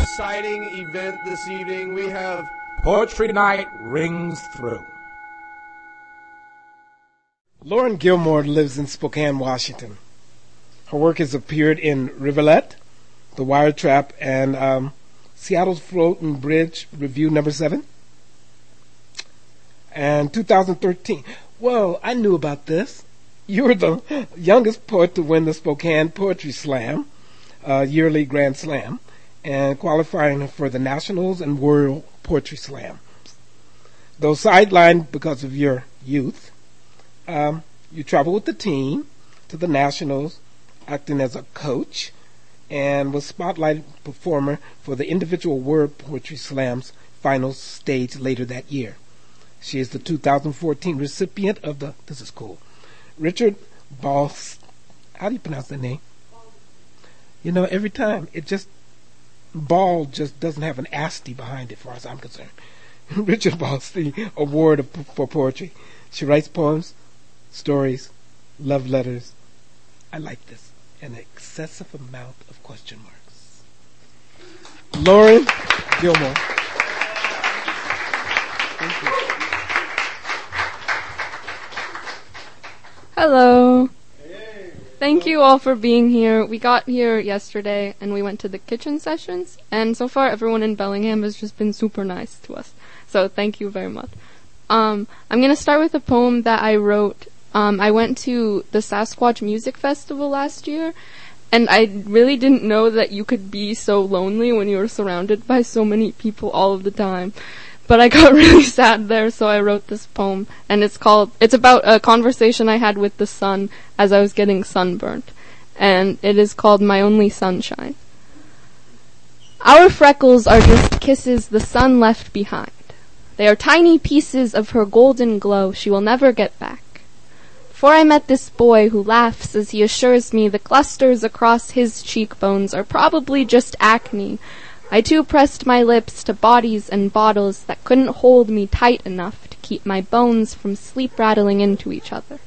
Exciting event this evening. We have Poetry Night rings through. Lauren Gilmore lives in Spokane, Washington. Her work has appeared in Rivulet, The Wire Trap, and um, Seattle's Floating Bridge Review Number 7. And 2013. Well, I knew about this. You were the youngest poet to win the Spokane Poetry Slam, uh, yearly Grand Slam, and qualifying for the Nationals and World Poetry Slam. Though sidelined because of your youth, um, you traveled with the team to the Nationals, acting as a coach, and was spotlighted performer for the individual World Poetry Slams final stage later that year. She is the 2014 recipient of the, this is cool, Richard Ball, how do you pronounce that name? You know, every time it just, Ball just doesn't have an asti behind it, as far as I'm concerned. Richard Ball's the Award for Poetry. She writes poems, stories, love letters. I like this. An excessive amount of question marks. Lauren Gilmore. Thank you. Hello. Thank you all for being here. We got here yesterday and we went to the kitchen sessions, and so far everyone in Bellingham has just been super nice to us. So thank you very much. Um, I'm gonna start with a poem that I wrote. Um, I went to the Sasquatch Music Festival last year, and I really didn't know that you could be so lonely when you were surrounded by so many people all of the time. But I got really sad there, so I wrote this poem, and it's called, it's about a conversation I had with the sun as I was getting sunburnt, and it is called My Only Sunshine. Our freckles are just kisses the sun left behind. They are tiny pieces of her golden glow she will never get back. Before I met this boy who laughs as he assures me the clusters across his cheekbones are probably just acne, I too pressed my lips to bodies and bottles that couldn't hold me tight enough to keep my bones from sleep rattling into each other.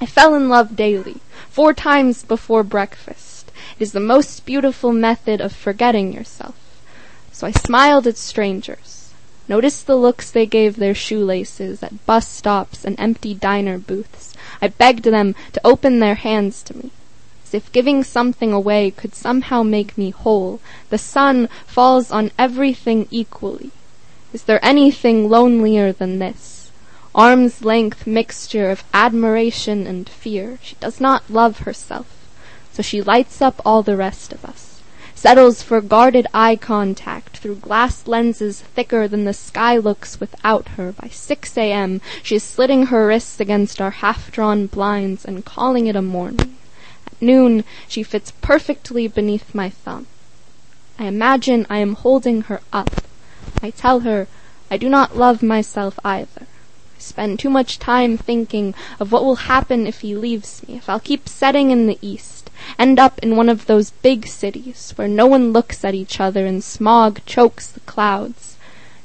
I fell in love daily, four times before breakfast. It is the most beautiful method of forgetting yourself. So I smiled at strangers. Noticed the looks they gave their shoelaces at bus stops and empty diner booths. I begged them to open their hands to me As if giving something away could somehow make me whole. The sun falls on everything equally. Is there anything lonelier than this? Arm's length mixture of admiration and fear. She does not love herself, so she lights up all the rest of us. Settles for guarded eye contact through glass lenses thicker than the sky looks without her. By 6 a.m., she is slitting her wrists against our half-drawn blinds and calling it a morning At noon she fits perfectly beneath my thumb. I imagine I am holding her up. I tell her I do not love myself either. I spend too much time thinking of what will happen if he leaves me, if I'll keep setting in the east, end up in one of those big cities where no one looks at each other and smog chokes the clouds.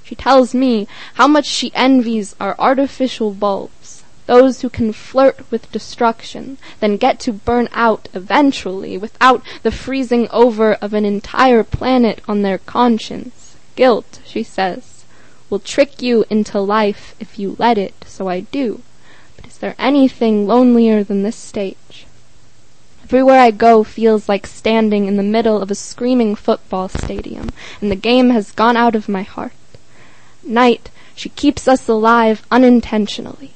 She tells me how much she envies our artificial bulbs those who can flirt with destruction, then get to burn out eventually without the freezing over of an entire planet on their conscience. Guilt, she says, will trick you into life if you let it, so I do. But is there anything lonelier than this stage? Everywhere I go feels like standing in the middle of a screaming football stadium, and the game has gone out of my heart. Night, she keeps us alive unintentionally.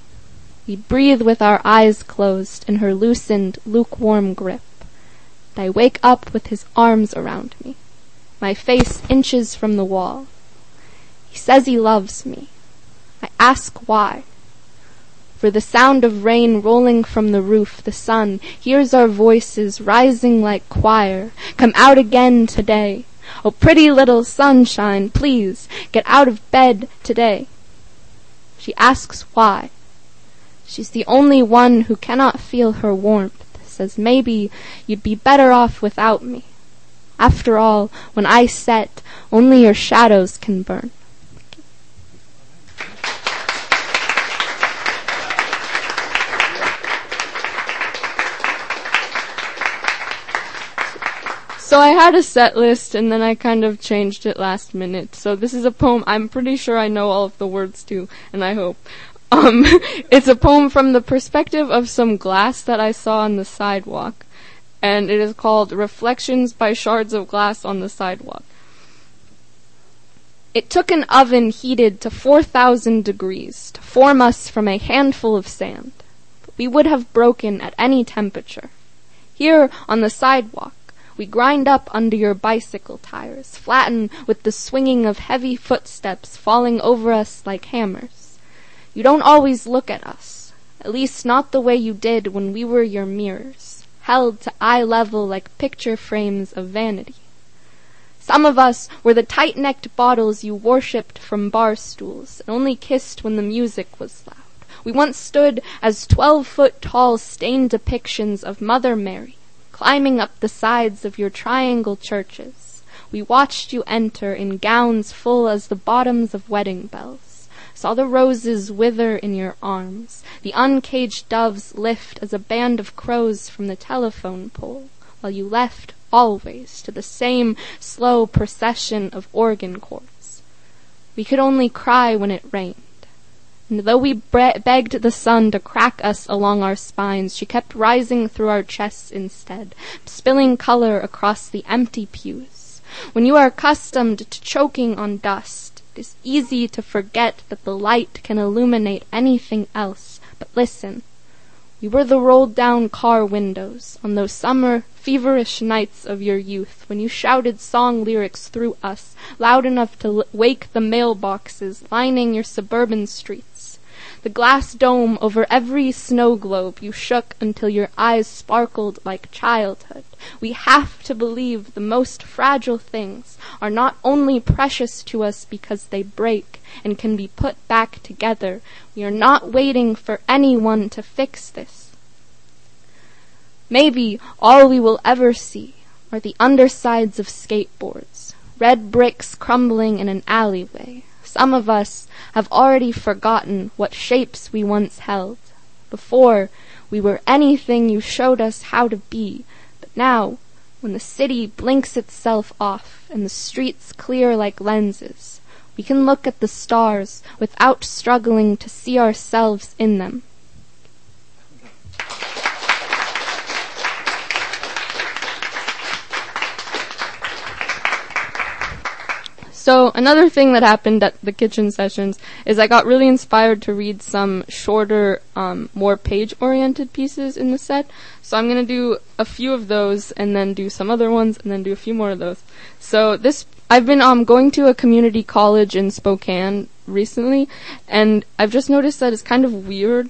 We breathe with our eyes closed in her loosened, lukewarm grip. And I wake up with his arms around me, my face inches from the wall. He says he loves me. I ask why. For the sound of rain rolling from the roof, the sun hears our voices rising like choir. Come out again today. Oh, pretty little sunshine, please get out of bed today. She asks why. She's the only one who cannot feel her warmth, says maybe you'd be better off without me. After all, when I set, only your shadows can burn. So I had a set list and then I kind of changed it last minute. So this is a poem I'm pretty sure I know all of the words to, and I hope. Um, it's a poem from the perspective of some glass that I saw on the sidewalk. And it is called Reflections by Shards of Glass on the Sidewalk. It took an oven heated to 4,000 degrees to form us from a handful of sand. But we would have broken at any temperature. Here on the sidewalk, we grind up under your bicycle tires, flatten with the swinging of heavy footsteps falling over us like hammers. You don't always look at us, at least not the way you did when we were your mirrors, held to eye level like picture frames of vanity. Some of us were the tight-necked bottles you worshipped from bar stools and only kissed when the music was loud. We once stood as twelve-foot tall stained depictions of Mother Mary, climbing up the sides of your triangle churches. We watched you enter in gowns full as the bottoms of wedding bells, saw the roses wither in your arms, the uncaged doves lift as a band of crows from the telephone pole, while you left always to the same slow procession of organ chords. We could only cry when it rained. And though we bre- begged the sun to crack us along our spines, she kept rising through our chests instead, spilling color across the empty pews. When you are accustomed to choking on dust, it is easy to forget that the light can illuminate anything else. But listen, we were the rolled down car windows on those summer feverish nights of your youth when you shouted song lyrics through us loud enough to l- wake the mailboxes lining your suburban streets the glass dome over every snow globe you shook until your eyes sparkled like childhood. We have to believe the most fragile things are not only precious to us because they break and can be put back together. We are not waiting for anyone to fix this. Maybe all we will ever see are the undersides of skateboards, red bricks crumbling in an alleyway, some of us have already forgotten what shapes we once held. Before, we were anything you showed us how to be, but now, when the city blinks itself off and the streets clear like lenses, we can look at the stars without struggling to see ourselves in them. So another thing that happened at the kitchen sessions is I got really inspired to read some shorter, um, more page-oriented pieces in the set. So I'm gonna do a few of those and then do some other ones and then do a few more of those. So this, I've been um, going to a community college in Spokane recently and I've just noticed that it's kind of weird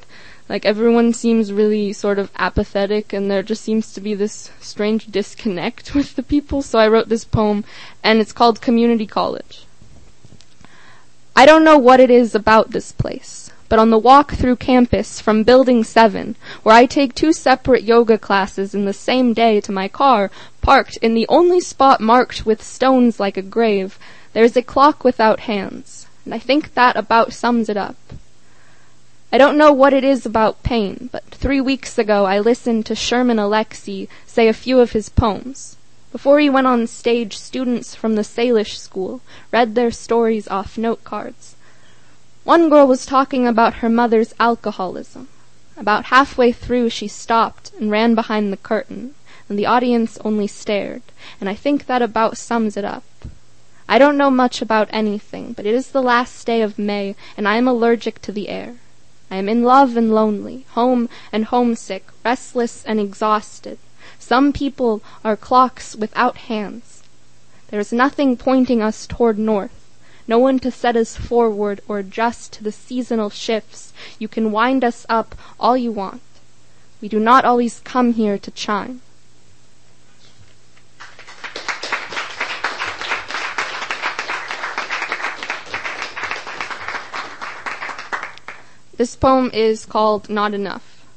like everyone seems really sort of apathetic and there just seems to be this strange disconnect with the people. So I wrote this poem and it's called Community College. I don't know what it is about this place, but on the walk through campus from building 7, where I take two separate yoga classes in the same day to my car, parked in the only spot marked with stones like a grave, there's a clock without hands, and I think that about sums it up. I don't know what it is about pain, but three weeks ago I listened to Sherman Alexie say a few of his poems. Before he went on stage, students from the Salish school read their stories off note cards. One girl was talking about her mother's alcoholism. About halfway through she stopped and ran behind the curtain, and the audience only stared, and I think that about sums it up. I don't know much about anything, but it is the last day of May, and I am allergic to the air. I am in love and lonely, home and homesick, restless and exhausted. Some people are clocks without hands. There is nothing pointing us toward north, no one to set us forward or adjust to the seasonal shifts. You can wind us up all you want. We do not always come here to chime. This poem is called Not Enough.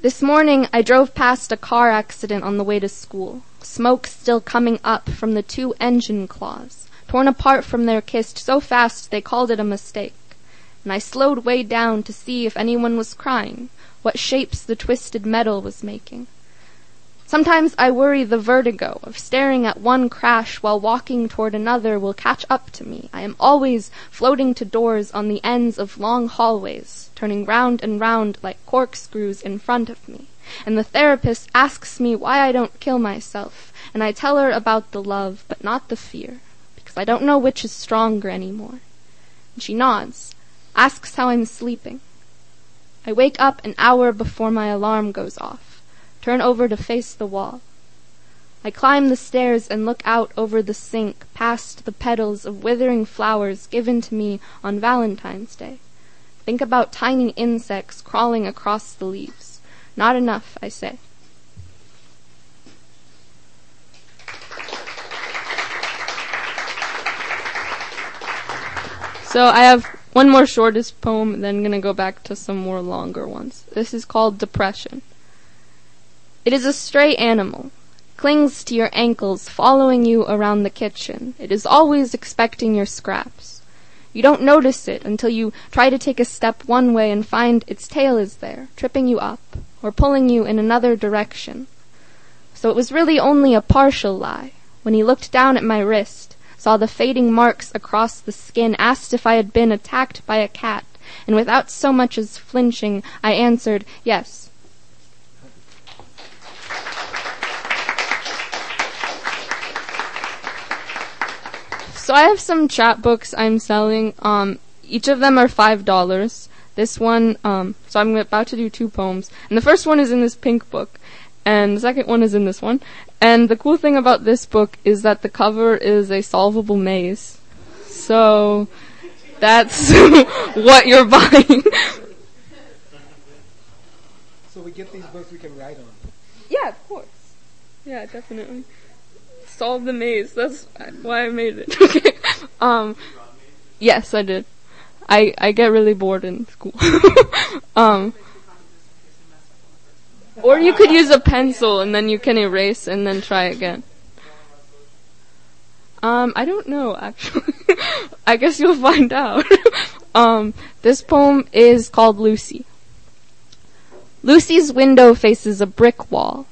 This morning I drove past a car accident on the way to school, smoke still coming up from the two engine claws, torn apart from their kist so fast they called it a mistake. And I slowed way down to see if anyone was crying, what shapes the twisted metal was making. Sometimes I worry the vertigo of staring at one crash while walking toward another will catch up to me. I am always floating to doors on the ends of long hallways, turning round and round like corkscrews in front of me. And the therapist asks me why I don't kill myself, and I tell her about the love, but not the fear, because I don't know which is stronger anymore. And she nods, asks how I'm sleeping. I wake up an hour before my alarm goes off turn over to face the wall. I climb the stairs and look out over the sink past the petals of withering flowers given to me on Valentine's Day. Think about tiny insects crawling across the leaves. Not enough, I say. So I have one more shortest poem, then gonna go back to some more longer ones. This is called Depression. It is a stray animal, clings to your ankles, following you around the kitchen. It is always expecting your scraps. You don't notice it until you try to take a step one way and find its tail is there, tripping you up, or pulling you in another direction. So it was really only a partial lie. When he looked down at my wrist, saw the fading marks across the skin, asked if I had been attacked by a cat, and without so much as flinching, I answered, yes, So I have some chapbooks I'm selling. Um, each of them are five dollars. This one, um, so I'm about to do two poems, and the first one is in this pink book, and the second one is in this one. And the cool thing about this book is that the cover is a solvable maze. So that's what you're buying. so we get these books we can write on. Yeah, of course. Yeah, definitely solve the maze. That's why I made it. okay. Um, yes, I did. I I get really bored in school. um, or you could use a pencil and then you can erase and then try again. Um, I don't know actually. I guess you'll find out. um, this poem is called Lucy. Lucy's window faces a brick wall.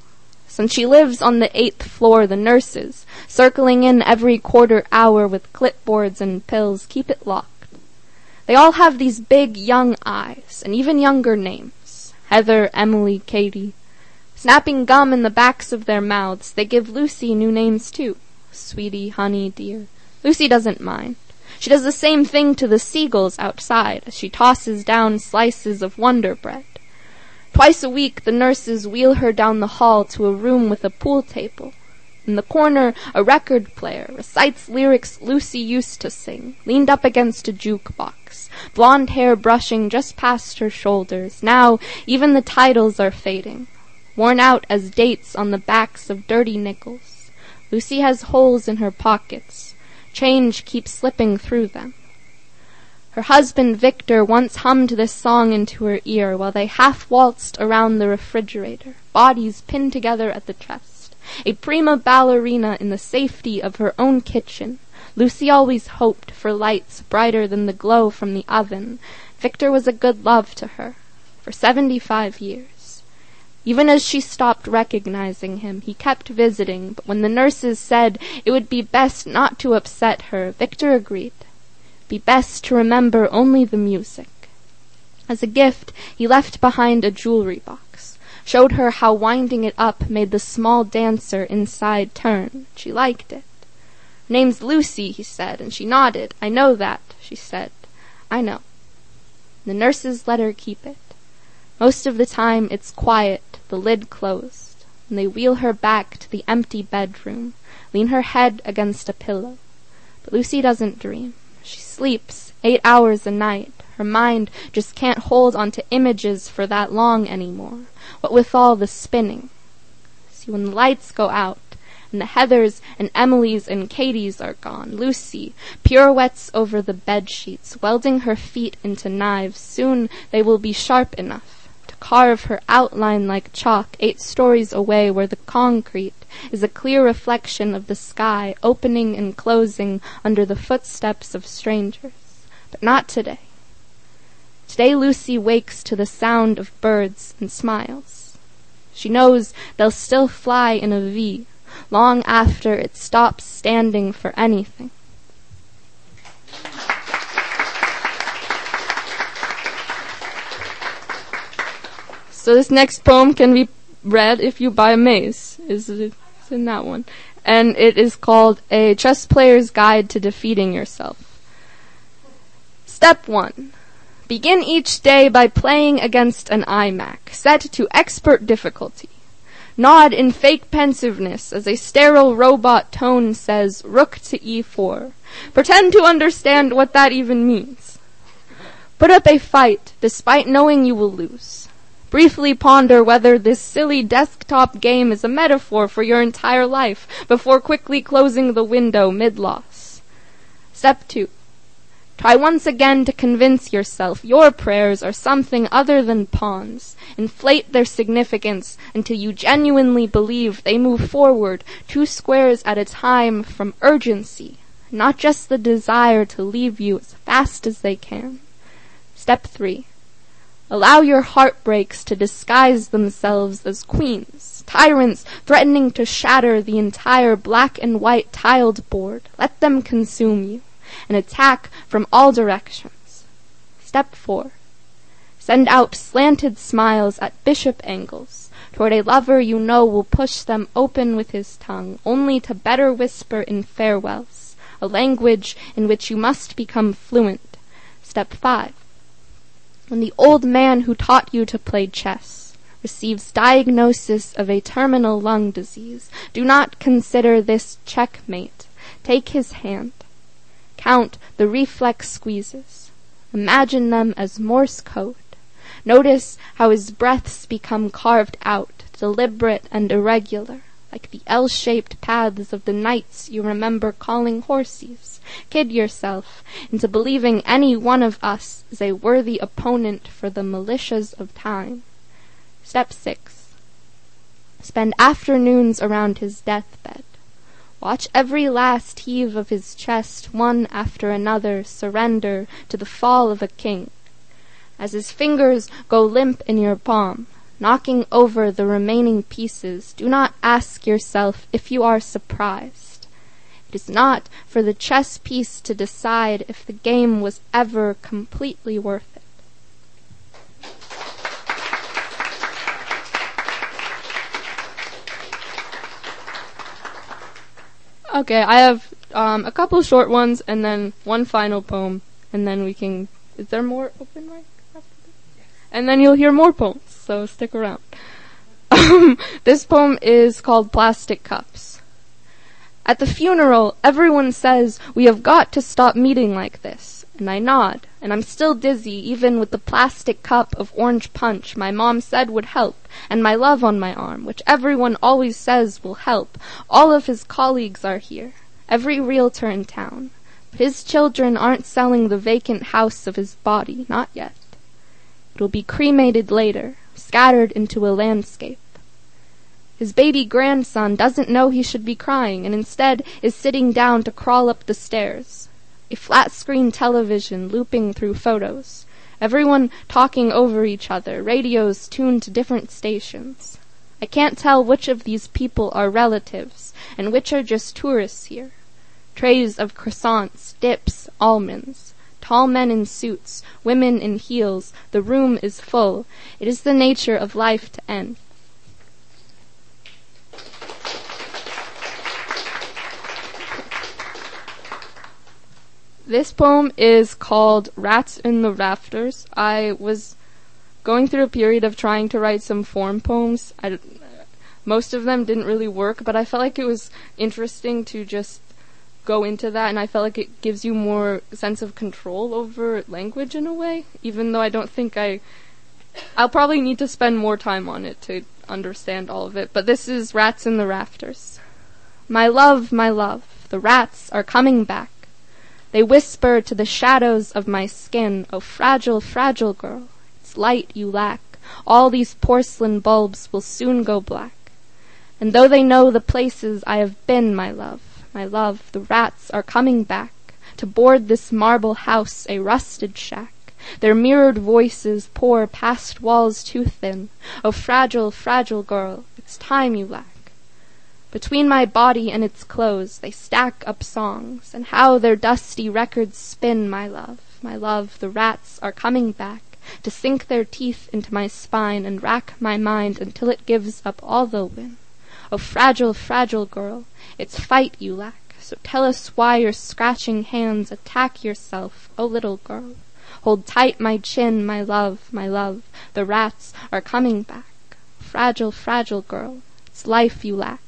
Since she lives on the eighth floor, the nurses, circling in every quarter hour with clipboards and pills, keep it locked. They all have these big young eyes, and even younger names. Heather, Emily, Katie. Snapping gum in the backs of their mouths, they give Lucy new names too. Sweetie, honey, dear. Lucy doesn't mind. She does the same thing to the seagulls outside as she tosses down slices of Wonder Bread. Twice a week the nurses wheel her down the hall to a room with a pool table. In the corner a record player recites lyrics Lucy used to sing, leaned up against a jukebox, blonde hair brushing just past her shoulders. Now even the titles are fading, worn out as dates on the backs of dirty nickels. Lucy has holes in her pockets. Change keeps slipping through them. Her husband Victor once hummed this song into her ear while they half waltzed around the refrigerator, bodies pinned together at the chest. A prima ballerina in the safety of her own kitchen. Lucy always hoped for lights brighter than the glow from the oven. Victor was a good love to her for seventy-five years. Even as she stopped recognizing him, he kept visiting, but when the nurses said it would be best not to upset her, Victor agreed be best to remember only the music. As a gift, he left behind a jewelry box, showed her how winding it up made the small dancer inside turn. She liked it. Her Name's Lucy, he said, and she nodded. I know that, she said. I know. The nurses let her keep it. Most of the time it's quiet, the lid closed, and they wheel her back to the empty bedroom, lean her head against a pillow. But Lucy doesn't dream. She sleeps eight hours a night. Her mind just can't hold onto images for that long any more, what with all the spinning. See, when the lights go out and the Heathers and Emilys and Katies are gone. Lucy pirouettes over the bed sheets, welding her feet into knives. Soon they will be sharp enough carve her outline like chalk eight stories away where the concrete is a clear reflection of the sky opening and closing under the footsteps of strangers. But not today. Today Lucy wakes to the sound of birds and smiles. She knows they'll still fly in a V long after it stops standing for anything. So this next poem can be read if you buy a mace. Is it it's in that one? And it is called A Chess Player's Guide to Defeating Yourself. Step 1. Begin each day by playing against an iMac, set to expert difficulty. Nod in fake pensiveness as a sterile robot tone says rook to e4. Pretend to understand what that even means. Put up a fight despite knowing you will lose. Briefly ponder whether this silly desktop game is a metaphor for your entire life before quickly closing the window mid-loss. Step 2. Try once again to convince yourself your prayers are something other than pawns. Inflate their significance until you genuinely believe they move forward two squares at a time from urgency, not just the desire to leave you as fast as they can. Step 3. Allow your heartbreaks to disguise themselves as queens, tyrants threatening to shatter the entire black and white tiled board. Let them consume you and attack from all directions. Step 4. Send out slanted smiles at bishop angles toward a lover you know will push them open with his tongue, only to better whisper in farewells, a language in which you must become fluent. Step 5 when the old man who taught you to play chess receives diagnosis of a terminal lung disease, do not consider this checkmate. Take his hand. Count the reflex squeezes. Imagine them as Morse code. Notice how his breaths become carved out, deliberate and irregular, like the L-shaped paths of the knights you remember calling horses. Kid yourself into believing any one of us is a worthy opponent for the militias of time. Step 6. Spend afternoons around his deathbed. Watch every last heave of his chest, one after another, surrender to the fall of a king. As his fingers go limp in your palm, knocking over the remaining pieces, do not ask yourself if you are surprised. It is not for the chess piece to decide if the game was ever completely worth it. Okay, I have um, a couple short ones and then one final poem, and then we can. Is there more open mic? And then you'll hear more poems, so stick around. Um, this poem is called Plastic Cups. At the funeral, everyone says we have got to stop meeting like this. And I nod, and I'm still dizzy even with the plastic cup of orange punch my mom said would help, and my love on my arm, which everyone always says will help. All of his colleagues are here, every realtor in town. But his children aren't selling the vacant house of his body, not yet. It'll be cremated later, scattered into a landscape. His baby grandson doesn't know he should be crying and instead is sitting down to crawl up the stairs. A flat screen television looping through photos. Everyone talking over each other, radios tuned to different stations. I can't tell which of these people are relatives and which are just tourists here. Trays of croissants, dips, almonds. Tall men in suits, women in heels. The room is full. It is the nature of life to end. This poem is called Rats in the Rafters. I was going through a period of trying to write some form poems. I, most of them didn't really work, but I felt like it was interesting to just go into that, and I felt like it gives you more sense of control over language in a way, even though I don't think I. I'll probably need to spend more time on it to understand all of it, but this is Rats in the Rafters. My love, my love, the rats are coming back. They whisper to the shadows of my skin, Oh fragile, fragile girl, it's light you lack. All these porcelain bulbs will soon go black. And though they know the places I have been, my love, my love, the rats are coming back To board this marble house, a rusted shack. Their mirrored voices pour past walls too thin. Oh fragile, fragile girl, it's time you lack. Between my body and its clothes they stack up songs, And how their dusty records spin, my love, my love, the rats are coming back To sink their teeth into my spine and rack my mind Until it gives up all they'll win. Oh fragile, fragile girl, it's fight you lack, So tell us why your scratching hands attack yourself, oh little girl. Hold tight my chin, my love, my love, the rats are coming back. Fragile, fragile girl, it's life you lack.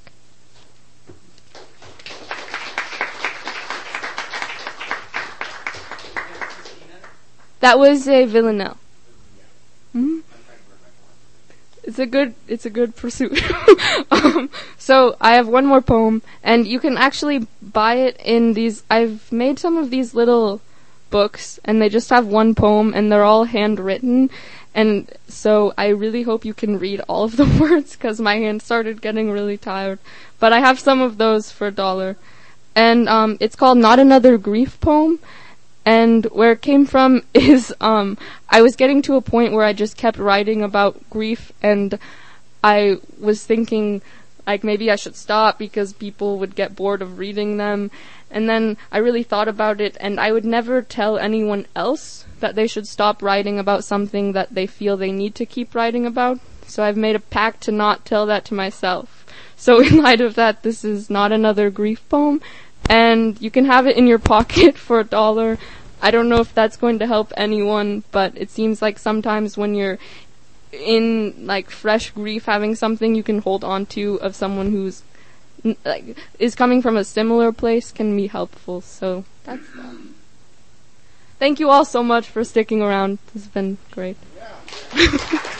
That was a villanelle. It's a good, it's a good pursuit. um, so I have one more poem, and you can actually buy it in these. I've made some of these little books, and they just have one poem, and they're all handwritten. And so I really hope you can read all of the words, because my hand started getting really tired. But I have some of those for a dollar, and um, it's called "Not Another Grief Poem." And where it came from is um, I was getting to a point where I just kept writing about grief, and I was thinking like maybe I should stop because people would get bored of reading them. And then I really thought about it, and I would never tell anyone else that they should stop writing about something that they feel they need to keep writing about. So I've made a pact to not tell that to myself. So in light of that, this is not another grief poem, and you can have it in your pocket for a dollar. I don't know if that's going to help anyone, but it seems like sometimes when you're in like fresh grief, having something you can hold on to of someone who's like is coming from a similar place can be helpful. So that's that. Thank you all so much for sticking around. This has been great.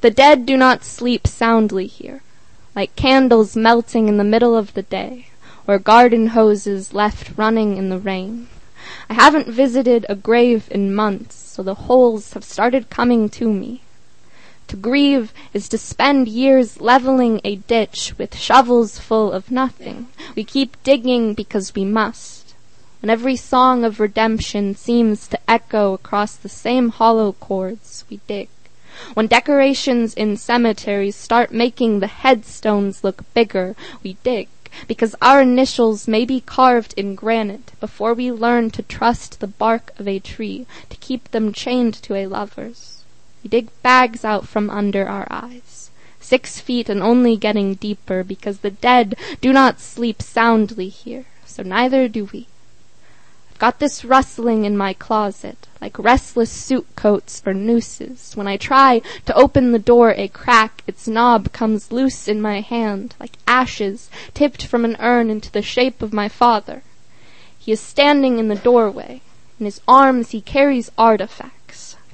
The dead do not sleep soundly here, like candles melting in the middle of the day, or garden hoses left running in the rain. I haven't visited a grave in months, so the holes have started coming to me. To grieve is to spend years leveling a ditch with shovels full of nothing. We keep digging because we must. When every song of redemption seems to echo across the same hollow chords, we dig. When decorations in cemeteries start making the headstones look bigger, we dig, because our initials may be carved in granite before we learn to trust the bark of a tree to keep them chained to a lover's. We dig bags out from under our eyes, six feet and only getting deeper, because the dead do not sleep soundly here, so neither do we. Got this rustling in my closet, like restless suit coats or nooses. When I try to open the door a crack, its knob comes loose in my hand, like ashes tipped from an urn into the shape of my father. He is standing in the doorway. In his arms he carries artifacts.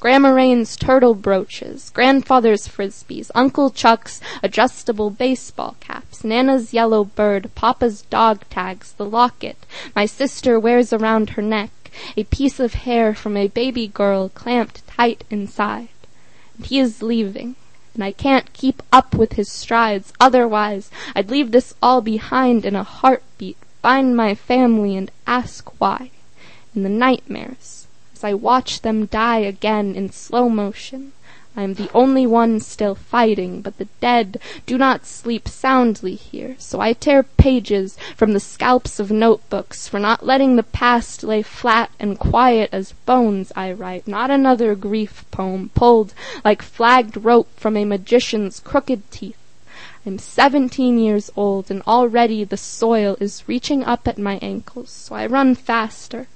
Grandma Rain's turtle brooches, grandfather's frisbees, Uncle Chuck's adjustable baseball caps, Nana's yellow bird, Papa's dog tags, the locket my sister wears around her neck, a piece of hair from a baby girl clamped tight inside. And he is leaving, and I can't keep up with his strides, otherwise I'd leave this all behind in a heartbeat, find my family and ask why. In the nightmares, I watch them die again in slow motion. I am the only one still fighting, but the dead do not sleep soundly here, so I tear pages from the scalps of notebooks for not letting the past lay flat and quiet as bones I write, not another grief poem pulled like flagged rope from a magician's crooked teeth. I'm seventeen years old and already the soil is reaching up at my ankles, so I run faster.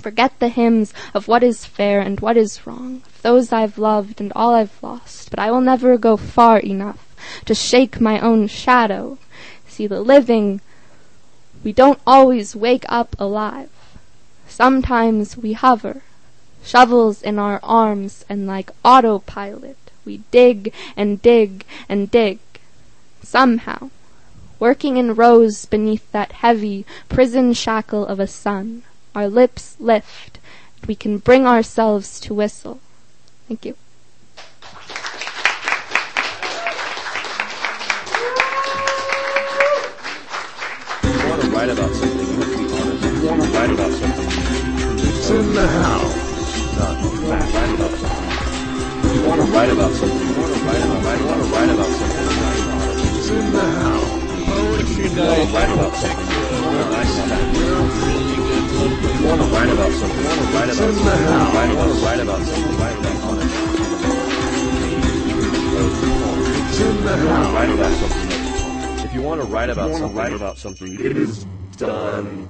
Forget the hymns of what is fair and what is wrong, of those I've loved and all I've lost, but I will never go far enough to shake my own shadow. See, the living, we don't always wake up alive. Sometimes we hover, shovels in our arms, and like autopilot, we dig and dig and dig. Somehow, working in rows beneath that heavy prison shackle of a sun, our lips lift, we can bring ourselves to whistle. Thank you. want to write about something, want to write about something, you want to write about something. You want to write about something. It's in the house. Poetry You want to write about something, want to write about. If something, want to write about something, want to write, about something, write about something. If you want to write about something, write about something. It is done.